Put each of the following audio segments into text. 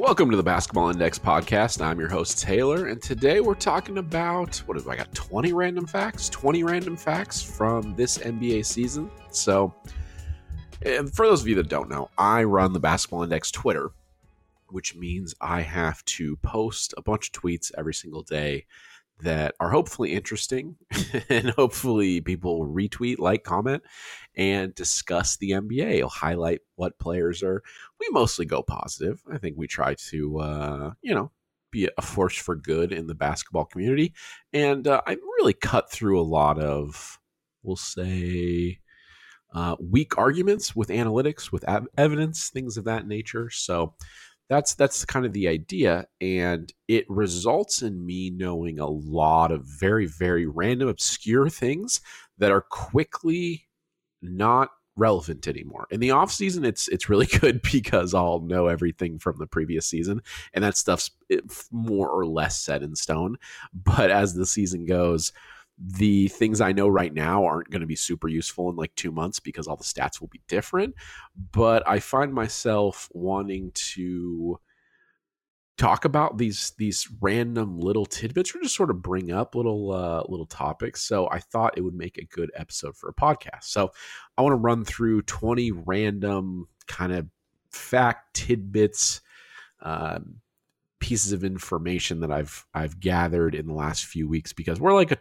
Welcome to the Basketball Index podcast. I'm your host, Taylor, and today we're talking about what have I got 20 random facts? 20 random facts from this NBA season. So, and for those of you that don't know, I run the Basketball Index Twitter, which means I have to post a bunch of tweets every single day that are hopefully interesting and hopefully people retweet, like, comment, and discuss the NBA. It'll highlight what players are. We mostly go positive. I think we try to, uh, you know, be a force for good in the basketball community. And uh, I really cut through a lot of, we'll say, uh, weak arguments with analytics, with evidence, things of that nature. So that's that's kind of the idea and it results in me knowing a lot of very very random obscure things that are quickly not relevant anymore. In the off season, it's it's really good because I'll know everything from the previous season, and that stuff's eh, more or less set in stone. But as the season goes, the things I know right now aren't going to be super useful in like two months because all the stats will be different. But I find myself wanting to talk about these these random little tidbits or just sort of bring up little uh, little topics. So I thought it would make a good episode for a podcast. So I want to run through 20 random kind of fact tidbits, um, pieces of information that I've I've gathered in the last few weeks because we're like a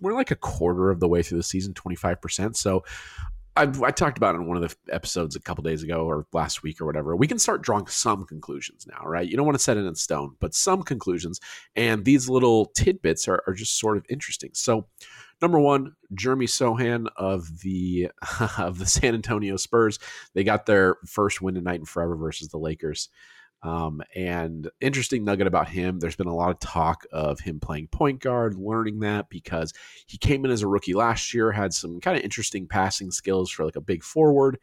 we're like a quarter of the way through the season, 25%. So I, I, talked about it in one of the episodes a couple days ago or last week or whatever. We can start drawing some conclusions now, right? You don't want to set it in stone, but some conclusions. And these little tidbits are, are just sort of interesting. So, number one, Jeremy Sochan of the of the San Antonio Spurs, they got their first win tonight in forever versus the Lakers. Um, and interesting nugget about him there's been a lot of talk of him playing point guard, learning that because he came in as a rookie last year, had some kind of interesting passing skills for like a big forward.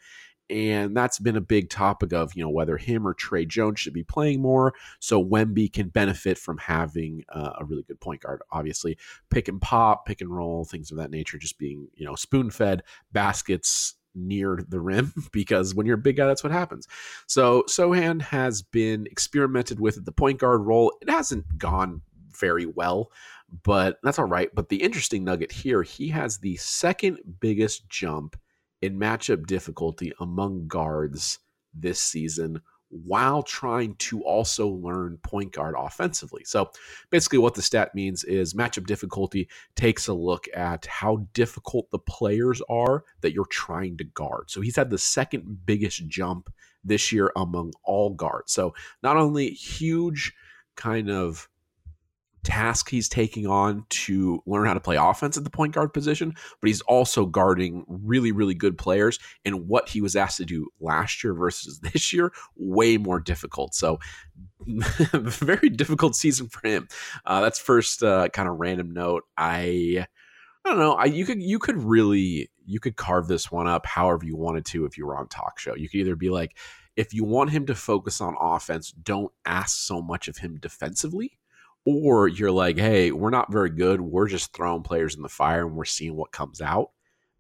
And that's been a big topic of, you know, whether him or Tre Jones should be playing more. So Wemby can benefit from having uh, a really good point guard. Obviously, pick and pop, pick and roll, things of that nature, just being, you know, spoon fed baskets near the rim because when you're a big guy, that's what happens. So Sochan has been experimented with at the point guard role. It hasn't gone very well, but that's all right. But the interesting nugget here, he has the second biggest jump in matchup difficulty among guards this season while trying to also learn point guard offensively. So basically, what the stat means is matchup difficulty takes a look at how difficult the players are that you're trying to guard. So he's had the second biggest jump this year among all guards. So not only huge kind of task he's taking on to learn how to play offense at the point guard position, but he's also guarding really, really good players. And what he was asked to do last year versus this year, way more difficult. So, very difficult season for him. Uh, that's first uh, kind of random note. I. I don't know. I, you could you could really you could carve this one up however you wanted to if you were on talk show. You could either be like, if you want him to focus on offense, don't ask so much of him defensively or you're like, hey, we're not very good. We're just throwing players in the fire and we're seeing what comes out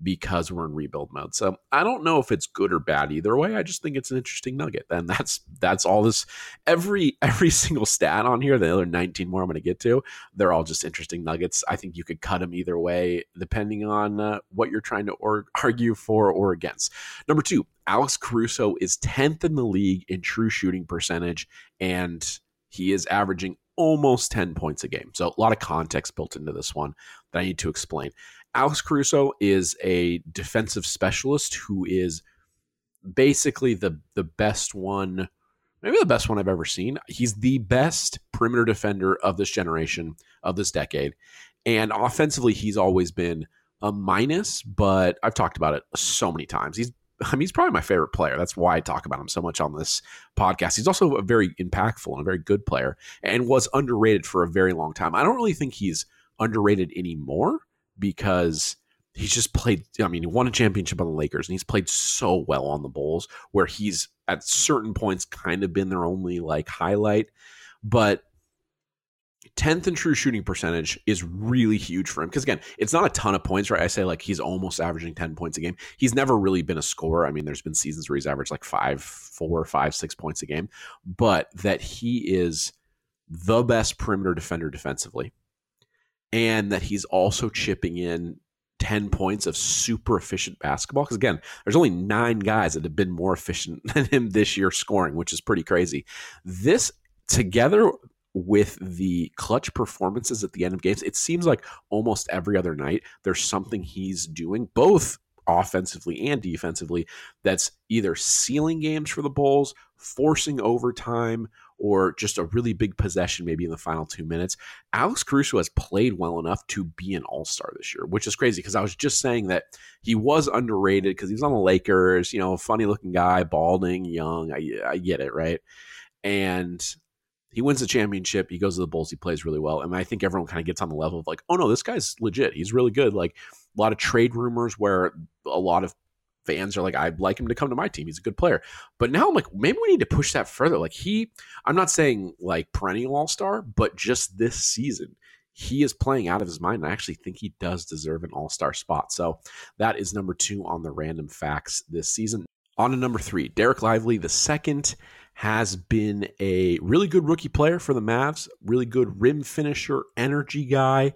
because we're in rebuild mode. So I don't know if it's good or bad either way. I just think it's an interesting nugget. And that's that's all this every every single stat on here, the other 19 more I'm going to get to, they're all just interesting nuggets. I think you could cut them either way depending on uh, what you're trying to or, argue for or against. Number 2, Alex Caruso is 10th in the league in true shooting percentage and he is averaging almost 10 points a game. So a lot of context built into this one that I need to explain. Alex Caruso is a defensive specialist who is basically the the best one, maybe the best one I've ever seen. He's the best perimeter defender of this generation, of this decade. And offensively, he's always been a minus, but I've talked about it so many times. He's I mean, he's probably my favorite player. That's why I talk about him so much on this podcast. He's also a very impactful and a very good player and was underrated for a very long time. I don't really think he's underrated anymore because he's just played. I mean, he won a championship on the Lakers and he's played so well on the Bulls where he's at certain points kind of been their only like highlight. But 10th in true shooting percentage is really huge for him. Because again it's not a ton of points right? I say like he's almost averaging 10 points a game. He's never really been a scorer. I mean there's been seasons where he's averaged like five four five six points a game. But that he is the best perimeter defender defensively. And that he's also chipping in 10 points of super efficient basketball. Because again there's only nine guys that have been more efficient than him this year scoring which is pretty crazy. This together with the clutch performances at the end of games, it seems like almost every other night there's something he's doing, both offensively and defensively, that's either sealing games for the Bulls, forcing overtime, or just a really big possession maybe in the final two minutes. Alex Caruso has played well enough to be an all star this year, which is crazy because I was just saying that he was underrated because he was on the Lakers, you know, funny looking guy, balding, young. I, I get it, right? And he wins the championship. He goes to the Bulls. He plays really well. And I think everyone kind of gets on the level of like, oh no, this guy's legit. He's really good. Like a lot of trade rumors where a lot of fans are like, I'd like him to come to my team. He's a good player. But now I'm like, maybe we need to push that further. Like he, I'm not saying like perennial all star, but just this season, he is playing out of his mind. I actually think he does deserve an all star spot. So that is number two on the random facts this season. On to number three, Derek Lively, the second has been a really good rookie player for the Mavs, really good rim finisher, energy guy,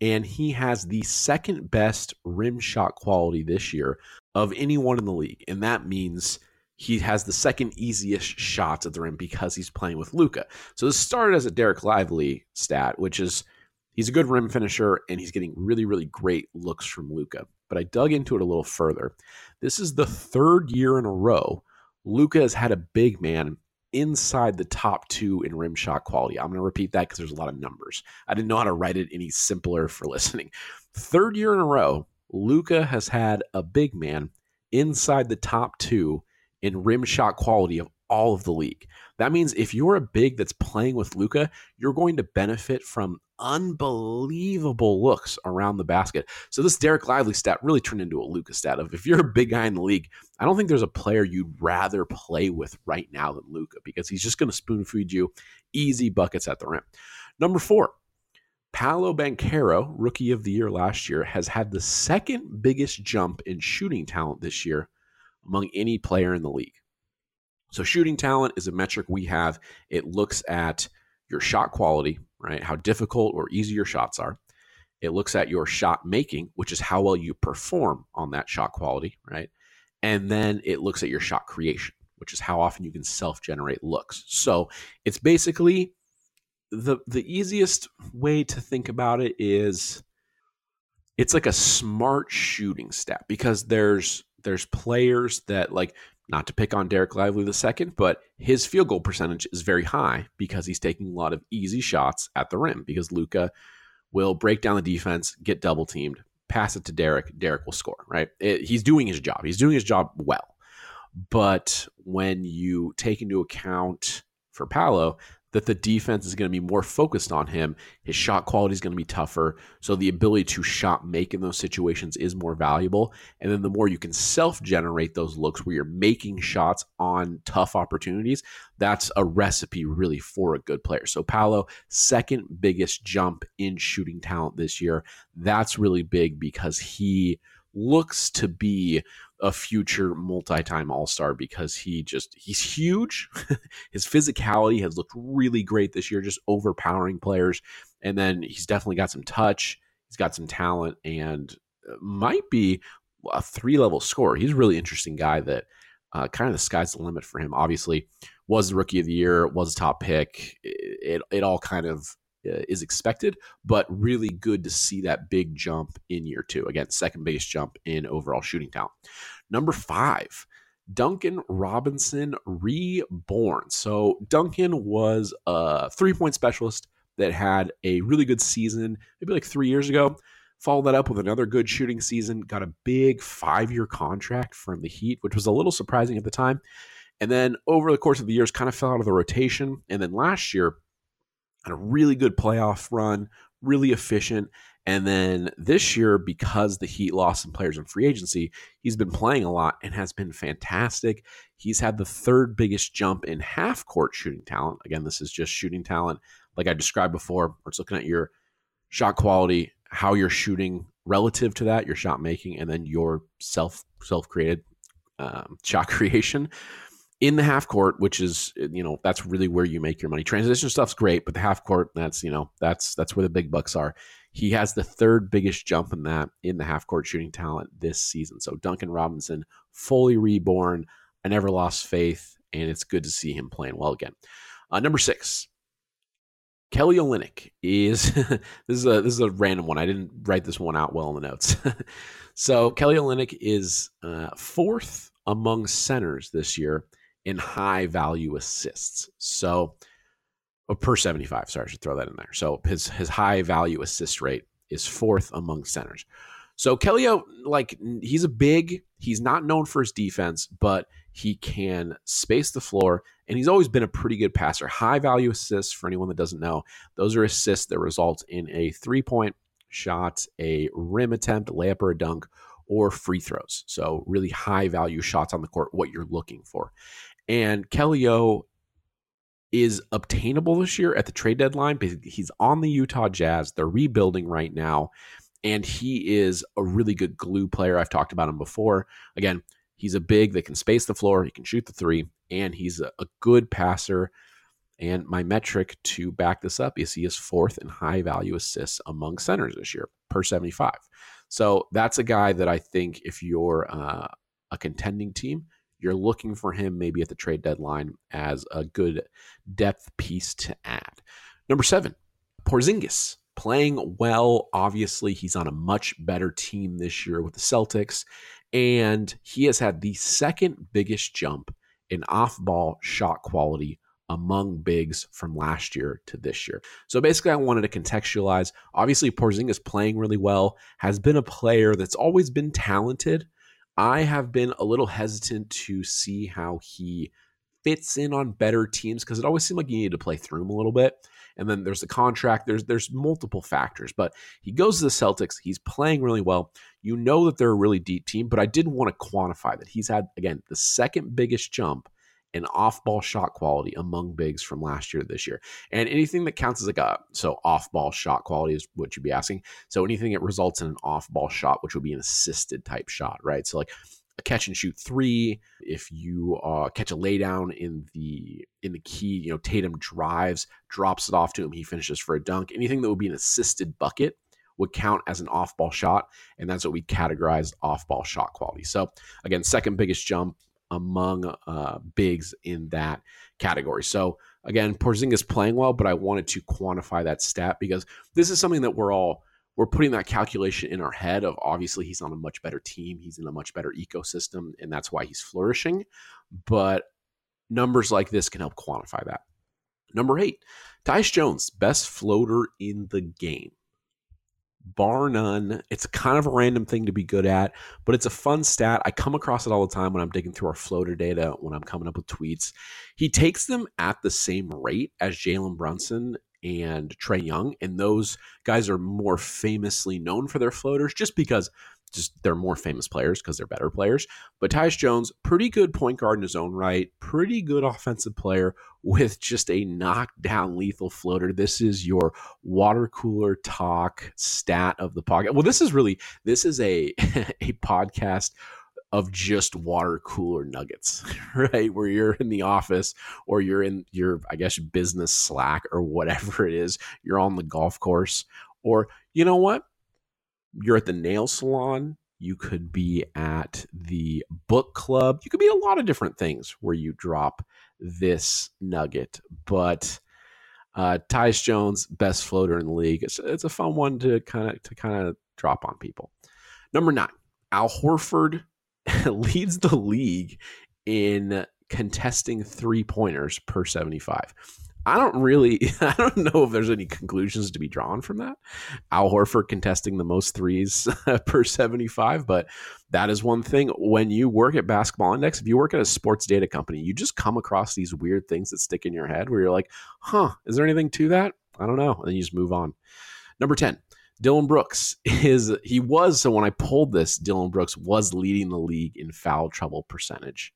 and he has the second best rim shot quality this year of anyone in the league. And that means he has the second easiest shots at the rim because he's playing with Luka. So this started as a Derek Lively stat, which is he's a good rim finisher and he's getting really, really great looks from Luka. But I dug into it a little further. This is the third year in a row Luka has had a big man inside the top two in rim shot quality. I'm going to repeat that because there's a lot of numbers. I didn't know how to write it any simpler for listening. Third year in a row, Luka has had a big man inside the top two in rim shot quality of all of the league. That means if you're a big that's playing with Luka, you're going to benefit from unbelievable looks around the basket. So this Derek Lively stat really turned into a Luka stat of if you're a big guy in the league, I don't think there's a player you'd rather play with right now than Luka because he's just going to spoon feed you easy buckets at the rim. Number four, Paolo Banchero, rookie of the year last year, has had the second biggest jump in shooting talent this year among any player in the league. So, shooting talent is a metric we have. It looks at your shot quality, right? How difficult or easy your shots are. It looks at your shot making, which is how well you perform on that shot quality, right? And then it looks at your shot creation, which is how often you can self generate looks. So, it's basically the the easiest way to think about it is it's like a smart shooting stat because there's there's players that like not to pick on Derek Lively the second, but his field goal percentage is very high because he's taking a lot of easy shots at the rim because Luka will break down the defense, get double teamed, pass it to Derek, Derek will score, right? It, he's doing his job. He's doing his job well. But when you take into account for Paolo that the defense is going to be more focused on him. His shot quality is going to be tougher. So the ability to shot make in those situations is more valuable. And then the more you can self generate those looks where you're making shots on tough opportunities, that's a recipe really for a good player. So Paolo, second biggest jump in shooting talent this year. That's really big because he looks to be a future multi-time all-star because he just he's huge. His physicality has looked really great this year just overpowering players. And then he's definitely got some touch he's got some talent and uh, might be a three level scorer. He's a really interesting guy that uh, kind of the sky's the limit for him. Obviously was the rookie of the year was a top pick. It, it, it all kind of Uh, is expected, but really good to see that big jump in year two. Again, second base jump in overall shooting talent. Number five, Duncan Robinson reborn. So Duncan was a three point specialist that had a really good season, maybe like three years ago. Followed that up with another good shooting season, got a big five year contract from the Heat, which was a little surprising at the time. And then over the course of the years, kind of fell out of the rotation. And then last year, had a really good playoff run, really efficient. And then this year, because the Heat lost some players in free agency, he's been playing a lot and has been fantastic. He's had the third biggest jump in half court shooting talent. Again, this is just shooting talent, like I described before, where it's looking at your shot quality, how you're shooting relative to that, your shot making, and then your self self created um, shot creation in the half court, which is you know that's really where you make your money. Transition stuff's great, but the half court that's you know that's that's where the big bucks are. He has the third biggest jump in that in the half court shooting talent this season. So Duncan Robinson, fully reborn. I never lost faith, and it's good to see him playing well again. Uh, number six, Kelly Olynyk is this is a this is a random one. I didn't write this one out well in the notes. so Kelly Olynyk is uh, fourth among centers this year in high value assists. So oh, per 75, sorry, I should throw that in there. So his his high value assist rate is fourth among centers. So Kelly, like he's a big, he's not known for his defense, but he can space the floor, and he's always been a pretty good passer. High value assists for anyone that doesn't know, those are assists that result in a three point shot, a rim attempt, layup or a dunk, or free throws. So really high value shots on the court, what you're looking for. And Kelly O is obtainable this year at the trade deadline. He's on the Utah Jazz. They're rebuilding right now and he is a really good glue player. I've talked about him before. Again, he's a big that can space the floor, he can shoot the three, and he's a, a good passer. And my metric to back this up is he is fourth in high value assists among centers this year per 75. So that's a guy that I think if you're uh, a contending team, you're looking for him maybe at the trade deadline as a good depth piece to add. Number seven, Porzingis playing well. Obviously, he's on a much better team this year with the Celtics, and he has had the second biggest jump in off ball shot quality among bigs from last year to this year. So basically, I wanted to contextualize. Obviously, Porzingis playing really well, has been a player that's always been talented. I have been a little hesitant to see how he fits in on better teams because it always seemed like you needed to play through him a little bit and then there's the contract. There's there's multiple factors, but he goes to the Celtics. He's playing really well. You know that they're a really deep team, but I did want to quantify that he's had again the second biggest jump in off-ball shot quality among bigs from last year to this year. And anything that counts as like a so off-ball shot quality is what you'd be asking. So anything that results in an off-ball shot, which would be an assisted type shot, right? So like a catch and shoot three, if you uh, catch a laydown in the in the key, you know Tatum drives, drops it off to him, he finishes for a dunk. Anything that would be an assisted bucket would count as an off ball shot, and that's what we categorized off ball shot quality. So again, second biggest jump among uh, bigs in that category. So again, Porzingis playing well, but I wanted to quantify that stat because this is something that we're all we're putting that calculation in our head of obviously he's on a much better team, he's in a much better ecosystem, and that's why he's flourishing. But numbers like this can help quantify that. Number eight, Tyus Jones, best floater in the game. Bar none. It's kind of a random thing to be good at, but it's a fun stat. I come across it all the time when I'm digging through our floater data, when I'm coming up with tweets. He takes them at the same rate as Jalen Brunson and Trae Young, and those guys are more famously known for their floaters just because just they're more famous players because they're better players. But Tyus Jones, pretty good point guard in his own right, pretty good offensive player with just a knockdown lethal floater. This is your water cooler talk stat of the podcast. Well, this is really this is a a podcast of just water cooler nuggets, right? Where you're in the office or you're in your, I guess, business Slack or whatever it is, you're on the golf course, or you know what? You're at the nail salon. You could be at the book club. You could be a lot of different things where you drop this nugget. But uh, Tyus Jones, best floater in the league. It's, it's a fun one to kind of to kind of drop on people. Number nine, Al Horford leads the league in contesting three pointers per 75. I don't really, I don't know if there's any conclusions to be drawn from that. Al Horford contesting the most threes per 75, but that is one thing. When you work at Basketball Index, if you work at a sports data company, you just come across these weird things that stick in your head where you're like, huh, is there anything to that? I don't know. And then you just move on. Number 10, Dillon Brooks is he was so when I pulled this, Dillon Brooks was leading the league in foul trouble percentage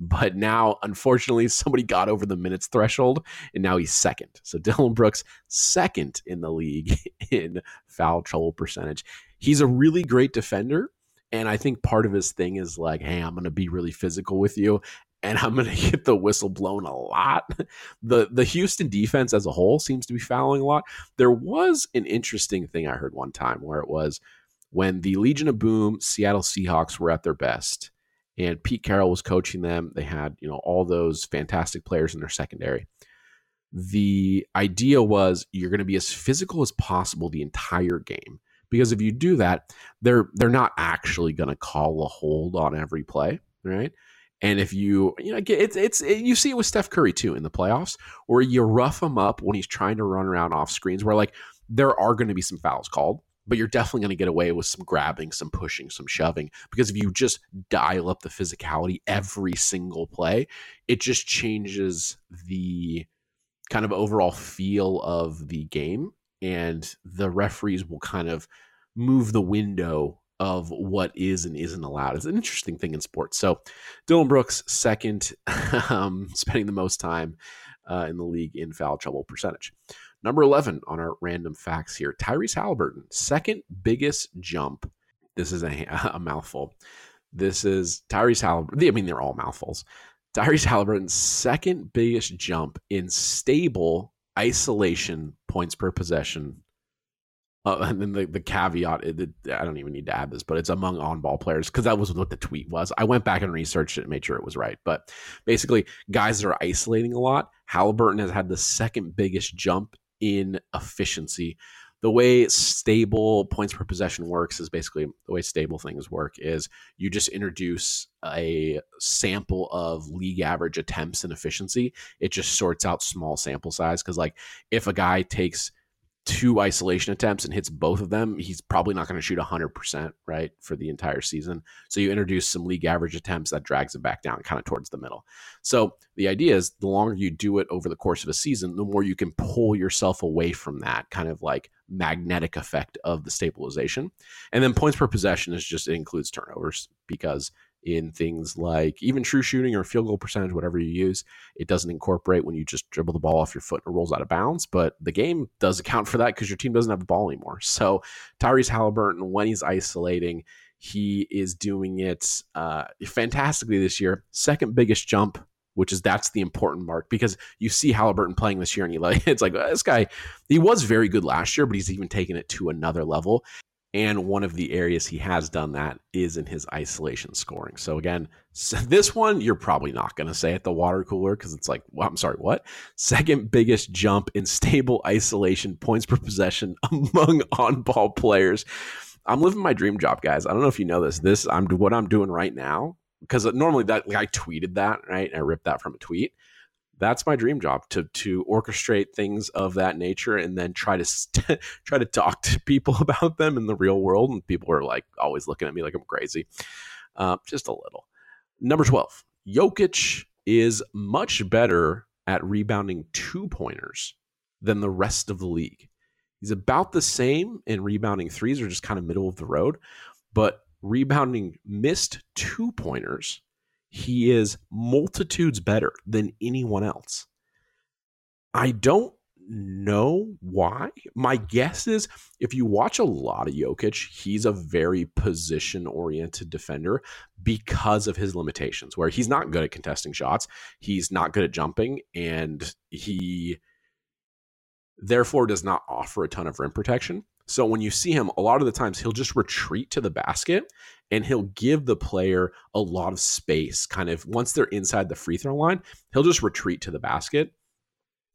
But now, unfortunately, somebody got over the minutes threshold and now he's second. So Dillon Brooks, second in the league in foul trouble percentage. He's a really great defender. And I think part of his thing is like, hey, I'm going to be really physical with you and I'm going to get the whistle blown a lot. The the Houston defense as a whole seems to be fouling a lot. There was an interesting thing I heard one time where it was when the Legion of Boom Seattle Seahawks were at their best and Pete Carroll was coaching them. They had, you know, all those fantastic players in their secondary. The idea was you're going to be as physical as possible the entire game because if you do that, they're they're not actually going to call a hold on every play, right? And if you, you know, it's it's it, you see it with Steph Curry too in the playoffs, where you rough him up when he's trying to run around off screens, where like there are going to be some fouls called, but you're definitely going to get away with some grabbing, some pushing, some shoving. Because if you just dial up the physicality every single play, it just changes the kind of overall feel of the game, and the referees will kind of move the window of what is and isn't allowed. It's an interesting thing in sports. So, Dillon Brooks, second, um, spending the most time uh, in the league in foul trouble percentage. Number 11 on our random facts here Tyrese Halliburton, second biggest jump. This is a, a mouthful. This is Tyrese Halliburton. I mean, they're all mouthfuls. Tyrese Halliburton's second biggest jump in stable isolation points per possession uh, and then the, the caveat, it, it, I don't even need to add this, but it's among on ball players because that was what the tweet was. I went back and researched it and made sure it was right. But basically, guys that are isolating a lot, Halliburton has had the second biggest jump in efficiency. The way stable points per possession works is basically the way stable things work is you just introduce a sample of league average attempts and efficiency. It just sorts out small sample size because like if a guy takes two isolation attempts and hits both of them, he's probably not going to shoot 100%, right, for the entire season. So you introduce some league average attempts that drags it back down kind of towards the middle. So the idea is the longer you do it over the course of a season, the more you can pull yourself away from that kind of like magnetic effect of the stabilization. And then points per possession is just, it includes turnovers because in things like even true shooting or field goal percentage, whatever you use. It doesn't incorporate when you just dribble the ball off your foot and it rolls out of bounds, but the game does account for that because your team doesn't have the ball anymore. So Tyrese Halliburton, when he's isolating, he is doing it uh, fantastically this year. Second biggest jump which is that's the important mark because you see Halliburton playing this year and you like it's like this guy he was very good last year but he's even taken it to another level and one of the areas he has done that is in his isolation scoring. So again, this one you're probably not going to say at the water cooler because it's like, well, I'm sorry, what? Second biggest jump in stable isolation points per possession among on-ball players. I'm living my dream job, guys. I don't know if you know this. This I'm what I'm doing right now because normally that like, I tweeted that right. I ripped that from a tweet that's my dream job to to orchestrate things of that nature and then try to st- try to talk to people about them in the real world and people are like always looking at me like i'm crazy uh, just a little. Number 12 Jokic is much better at rebounding two pointers than the rest of the league. He's about the same in rebounding threes or just kind of middle of the road but rebounding missed two pointers he is multitudes better than anyone else. I don't know why. My guess is if you watch a lot of Jokic, he's a very position oriented defender because of his limitations, where he's not good at contesting shots, he's not good at jumping, and he therefore does not offer a ton of rim protection. So when you see him, a lot of the times he'll just retreat to the basket and he'll give the player a lot of space. Kind of once they're inside the free throw line, he'll just retreat to the basket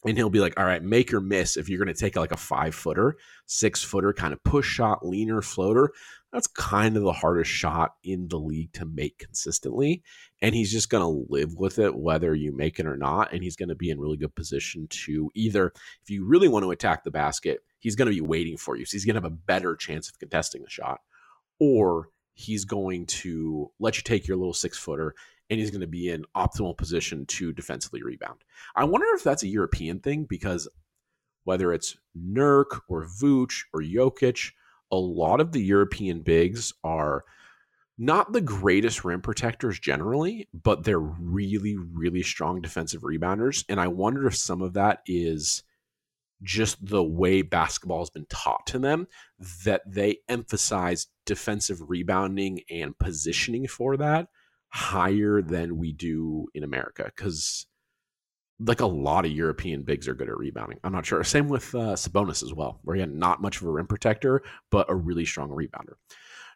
and he'll be like, all right, make or miss if you're going to take like a five footer, six footer kind of push shot, leaner floater. That's kind of the hardest shot in the league to make consistently. And he's just going to live with it, whether you make it or not. And he's going to be in really good position to either, if you really want to attack the basket, he's going to be waiting for you. So he's going to have a better chance of contesting the shot. Or he's going to let you take your little six footer and he's going to be in optimal position to defensively rebound. I wonder if that's a European thing because whether it's Nurk or Vooch or Jokic, a lot of the European bigs are not the greatest rim protectors generally, but they're really, really strong defensive rebounders. And I wonder if some of that is just the way basketball has been taught to them that they emphasize defensive rebounding and positioning for that higher than we do in America. Because like a lot of European bigs are good at rebounding. I'm not sure. Same with uh, Sabonis as well, where he had not much of a rim protector, but a really strong rebounder.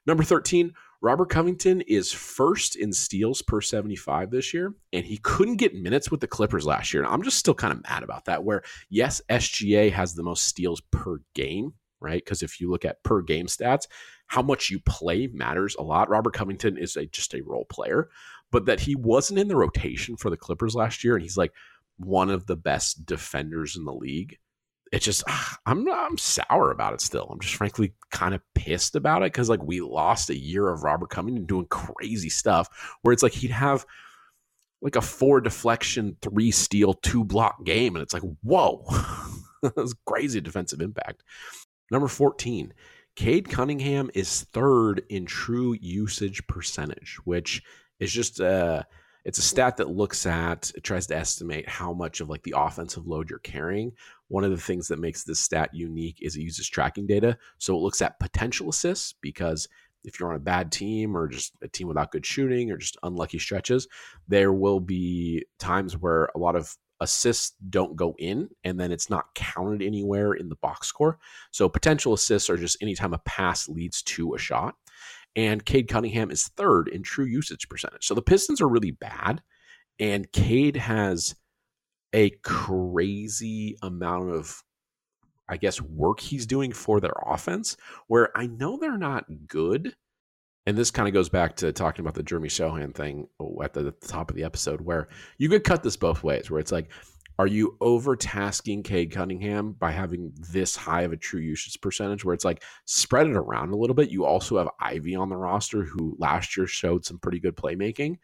Number 13, Robert Covington is first in steals per 75 this year, and he couldn't get minutes with the Clippers last year. And I'm just still kind of mad about that. Where, yes, SGA has the most steals per game, right? Because if you look at per game stats, how much you play matters a lot. Robert Covington is a, just a role player, but that he wasn't in the rotation for the Clippers last year, and he's like one of the best defenders in the league it's just I'm I'm sour about it still. I'm just frankly kind of pissed about it because like we lost a year of Robert Covington doing crazy stuff where it's like he'd have like a four deflection, three steal, two block game, and it's like whoa, that was crazy defensive impact. Number fourteen, Cade Cunningham is third in true usage percentage, which is just uh it's a stat that looks at it tries to estimate how much of like the offensive load you're carrying. One of the things that makes this stat unique is it uses tracking data. So it looks at potential assists because if you're on a bad team or just a team without good shooting or just unlucky stretches there will be times where a lot of assists don't go in and then it's not counted anywhere in the box score. So potential assists are just anytime a pass leads to a shot and Cade Cunningham is third in true usage percentage. So the Pistons are really bad, and Cade has a crazy amount of, I guess, work he's doing for their offense. Where I know they're not good, and this kind of goes back to talking about the Jeremy Sochan thing at the, at the top of the episode, where you could cut this both ways. Where it's like are you overtasking Cade Cunningham by having this high of a true usage percentage where it's like spread it around a little bit? You also have Ivey on the roster who last year showed some pretty good playmaking.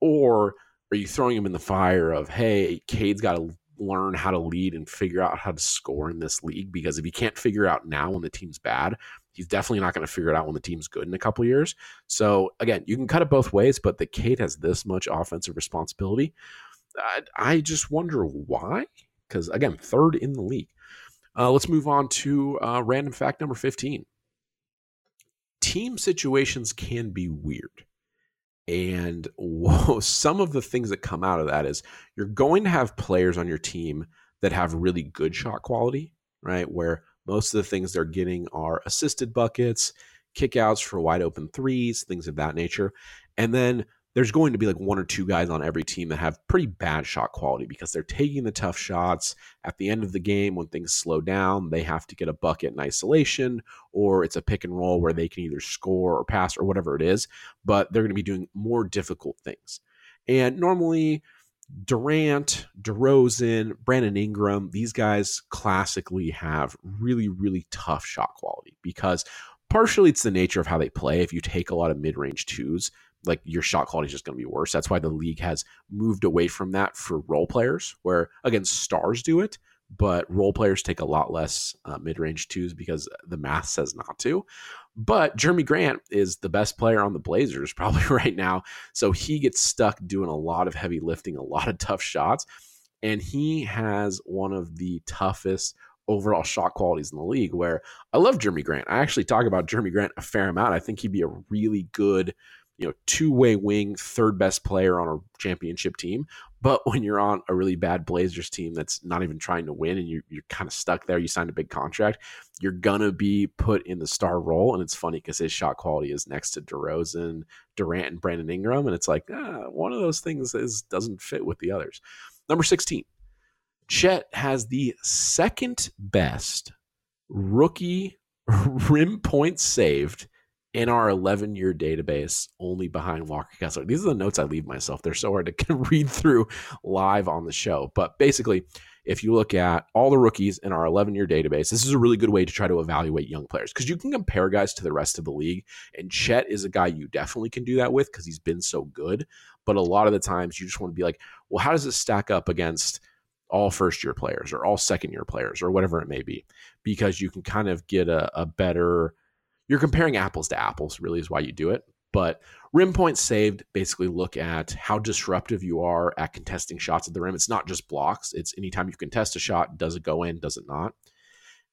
Or are you throwing him in the fire of, hey, Cade's got to learn how to lead and figure out how to score in this league? Because if he can't figure out now when the team's bad, he's definitely not going to figure it out when the team's good in a couple years. So again, you can cut it both ways, but the Cade has this much offensive responsibility. I, I just wonder why. Because again, third in the league. Uh, let's move on to uh, random fact number 15. Team situations can be weird. And whoa, some of the things that come out of that is you're going to have players on your team that have really good shot quality, right? Where most of the things they're getting are assisted buckets, kickouts for wide open threes, things of that nature. And then there's going to be like one or two guys on every team that have pretty bad shot quality because they're taking the tough shots. At the end of the game when things slow down they have to get a bucket in isolation or it's a pick and roll where they can either score or pass or whatever it is but they're going to be doing more difficult things. And normally Durant, DeRozan, Brandon Ingram, these guys classically have really, really tough shot quality because partially it's the nature of how they play. If you take a lot of mid range twos, like your shot quality is just going to be worse. That's why the league has moved away from that for role players, where again stars do it, but role players take a lot less uh, mid range twos because the math says not to. But Jerami Grant is the best player on the Blazers probably right now, so he gets stuck doing a lot of heavy lifting, a lot of tough shots, and he has one of the toughest overall shot qualities in the league. Where I love Jerami Grant. I actually talk about Jerami Grant a fair amount. I think he'd be a really good you know, two way wing, third best player on a championship team. But when you're on a really bad Blazers team that's not even trying to win and you're, you're kind of stuck there, you signed a big contract, you're going to be put in the star role. And it's funny because his shot quality is next to DeRozan, Durant, and Brandon Ingram. And it's like, ah, one of those things is doesn't fit with the others. Number 16, Chet has the second best rookie rim points saved in our 11 year database, only behind Walker Kessler. These are the notes I leave myself. They're so hard to read through live on the show. But basically, if you look at all the rookies in our 11 year database, this is a really good way to try to evaluate young players because you can compare guys to the rest of the league. And Chet is a guy you definitely can do that with because he's been so good. But a lot of the times you just want to be like, well, how does this stack up against all first year players or all second year players or whatever it may be? Because you can kind of get a, a better you're comparing apples to apples, really, is why you do it. But rim points saved basically look at how disruptive you are at contesting shots at the rim. It's not just blocks, it's anytime you contest a shot, does it go in, does it not?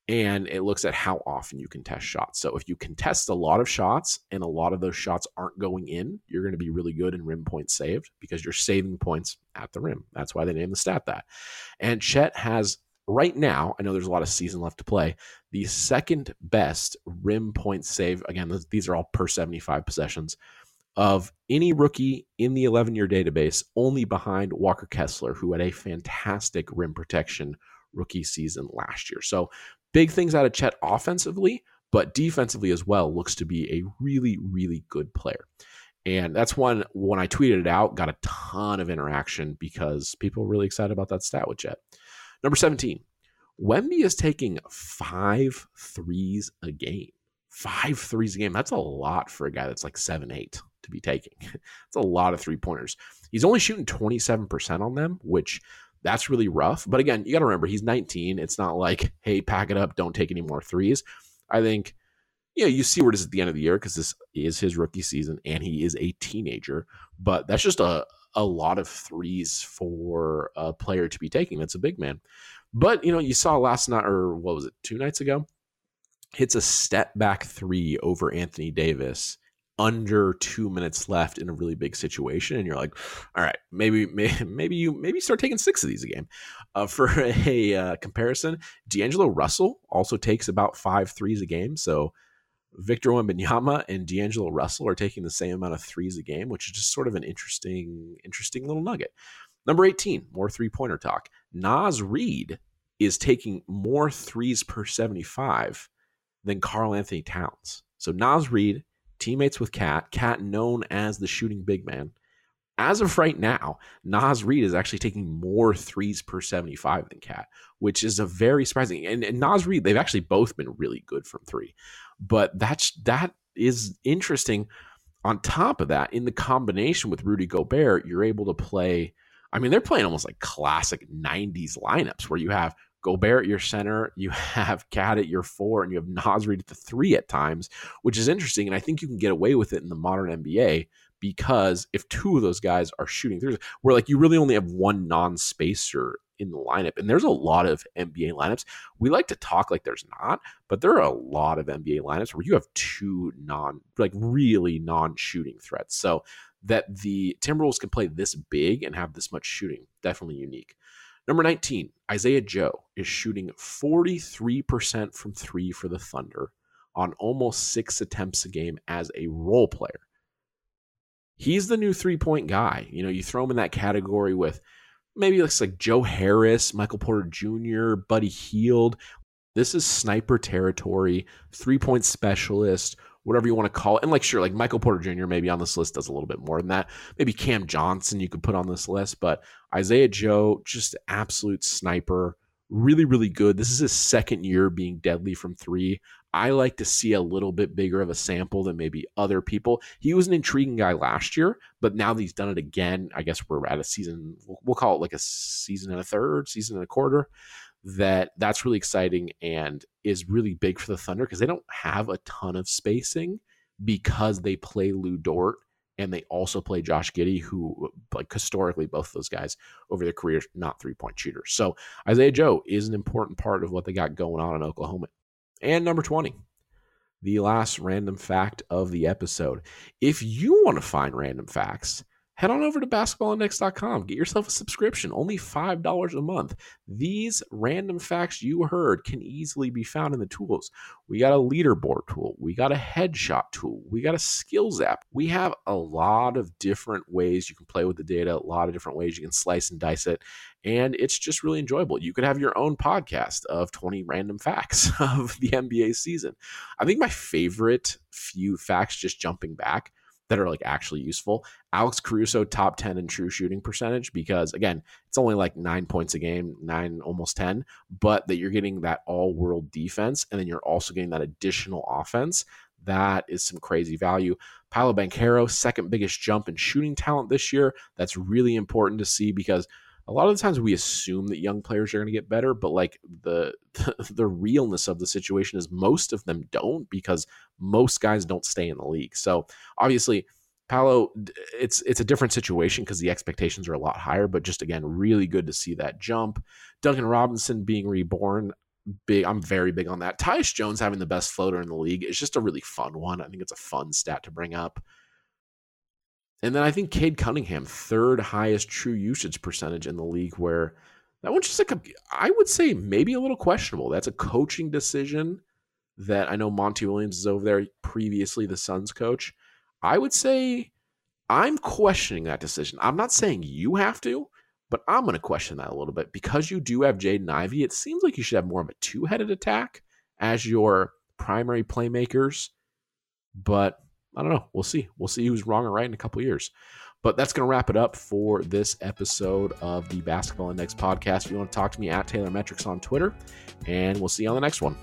And it looks at how often you can contest shots. So if you contest a lot of shots and a lot of those shots aren't going in, you're going to be really good in rim points saved because you're saving points at the rim. That's why they named the stat that. And Chet has right now, I know there's a lot of season left to play, the second best rim point save. Again, these are all per 75 possessions of any rookie in the 11 year database, only behind Walker Kessler, who had a fantastic rim protection rookie season last year. So, big things out of Chet offensively, but defensively as well, looks to be a really, really good player. And that's one, when I tweeted it out, got a ton of interaction because people were really excited about that stat with Chet. Number 17, Wemby is taking five threes a game. Five threes a game. That's a lot for a guy that's like seven eight to be taking. It's a lot of three pointers. He's only shooting 27% on them, which that's really rough. But again, you got to remember he's 19. It's not like, hey, pack it up, don't take any more threes. I think, yeah, you see where it is at the end of the year because this is his rookie season and he is a teenager. But that's just a, a lot of threes for a player to be taking. That's a big man. But, you know, you saw last night, or what was it, two nights ago? Hits a step back three over Anthony Davis under two minutes left in a really big situation, and you're like, all right, maybe maybe you maybe start taking six of these a game. Uh, for a uh, comparison, D'Angelo Russell also takes about five threes a game, so Victor Wembanyama and D'Angelo Russell are taking the same amount of threes a game, which is just sort of an interesting interesting little nugget. Number 18, more three pointer talk. Naz Reid is taking more threes per 75 than Karl-Anthony Towns. So Naz Reid teammates with KAT, KAT known as the shooting big man. As of right now, Naz Reid is actually taking more threes per 75 than KAT, which is a very surprising. And, and Naz Reid, they've actually both been really good from three. But that's that is interesting. On top of that, in the combination with Rudy Gobert, you're able to play. I mean, they're playing almost like classic 90s lineups where you have Gobert at your center, you have KAT at your four, and you have Naz Reid at the three at times, which is interesting. And I think you can get away with it in the modern NBA because if two of those guys are shooting threes, where like you really only have one non-spacer in the lineup, and there's a lot of NBA lineups. We like to talk like there's not, but there are a lot of NBA lineups where you have two non, like really non-shooting threats. So that the Timberwolves can play this big and have this much shooting, definitely unique. Number 19, Isaiah Joe is shooting 43% from three for the Thunder on almost six attempts a game as a role player. He's the new three point guy. You know, you throw him in that category with maybe looks like Joe Harris, Michael Porter Jr., Buddy Hield. This is sniper territory, three point specialist, whatever you want to call it. And like, sure, like Michael Porter Jr. maybe on this list does a little bit more than that. Maybe Cam Johnson you could put on this list, but Isaiah Joe, just absolute sniper. Really, really good. This is his second year being deadly from three. I like to see a little bit bigger of a sample than maybe other people. He was an intriguing guy last year, but now that he's done it again, I guess we're at a season, we'll call it like a season and a third, season and a quarter that that's really exciting and is really big for the Thunder because they don't have a ton of spacing because they play Lu Dort and they also play Josh Giddey, who like historically both those guys over their careers not three point shooters. So Isaiah Joe is an important part of what they got going on in Oklahoma. And number twenty, the last random fact of the episode. If you want to find random facts head on over to basketballindex.com. Get yourself a subscription, only $5 a month. These random facts you heard can easily be found in the tools. We got a leaderboard tool, we got a headshot tool, we got a skills app. We have a lot of different ways you can play with the data, a lot of different ways you can slice and dice it. And it's just really enjoyable. You could have your own podcast of 20 random facts of the NBA season. I think my favorite few facts, just jumping back, that are like actually useful. Alex Caruso top 10 in true shooting percentage because again, it's only like 9 points a game, 9 almost 10, but that you're getting that all-world defense and then you're also getting that additional offense. That is some crazy value. Paolo Banchero, second biggest jump in shooting talent this year. That's really important to see because a lot of the times we assume that young players are going to get better, but like the, the the realness of the situation is most of them don't because most guys don't stay in the league. So obviously, Paolo, it's it's a different situation because the expectations are a lot higher. But just again, really good to see that jump. Duncan Robinson being reborn, big. I'm very big on that. Tyus Jones having the best floater in the league is just a really fun one. I think it's a fun stat to bring up. And then I think Cade Cunningham, third highest true usage percentage in the league, where that one's just like a, I would say maybe a little questionable. That's a coaching decision that I know Monty Williams is over there, previously the Suns coach. I would say I'm questioning that decision. I'm not saying you have to, but I'm going to question that a little bit because you do have Jaden Ivey. It seems like you should have more of a two headed attack as your primary playmakers. But I don't know. We'll see. We'll see who's wrong or right in a couple years. But that's going to wrap it up for this episode of the Basketball Index podcast. If you want to talk to me at Taylor Metrics on Twitter, and we'll see you on the next one.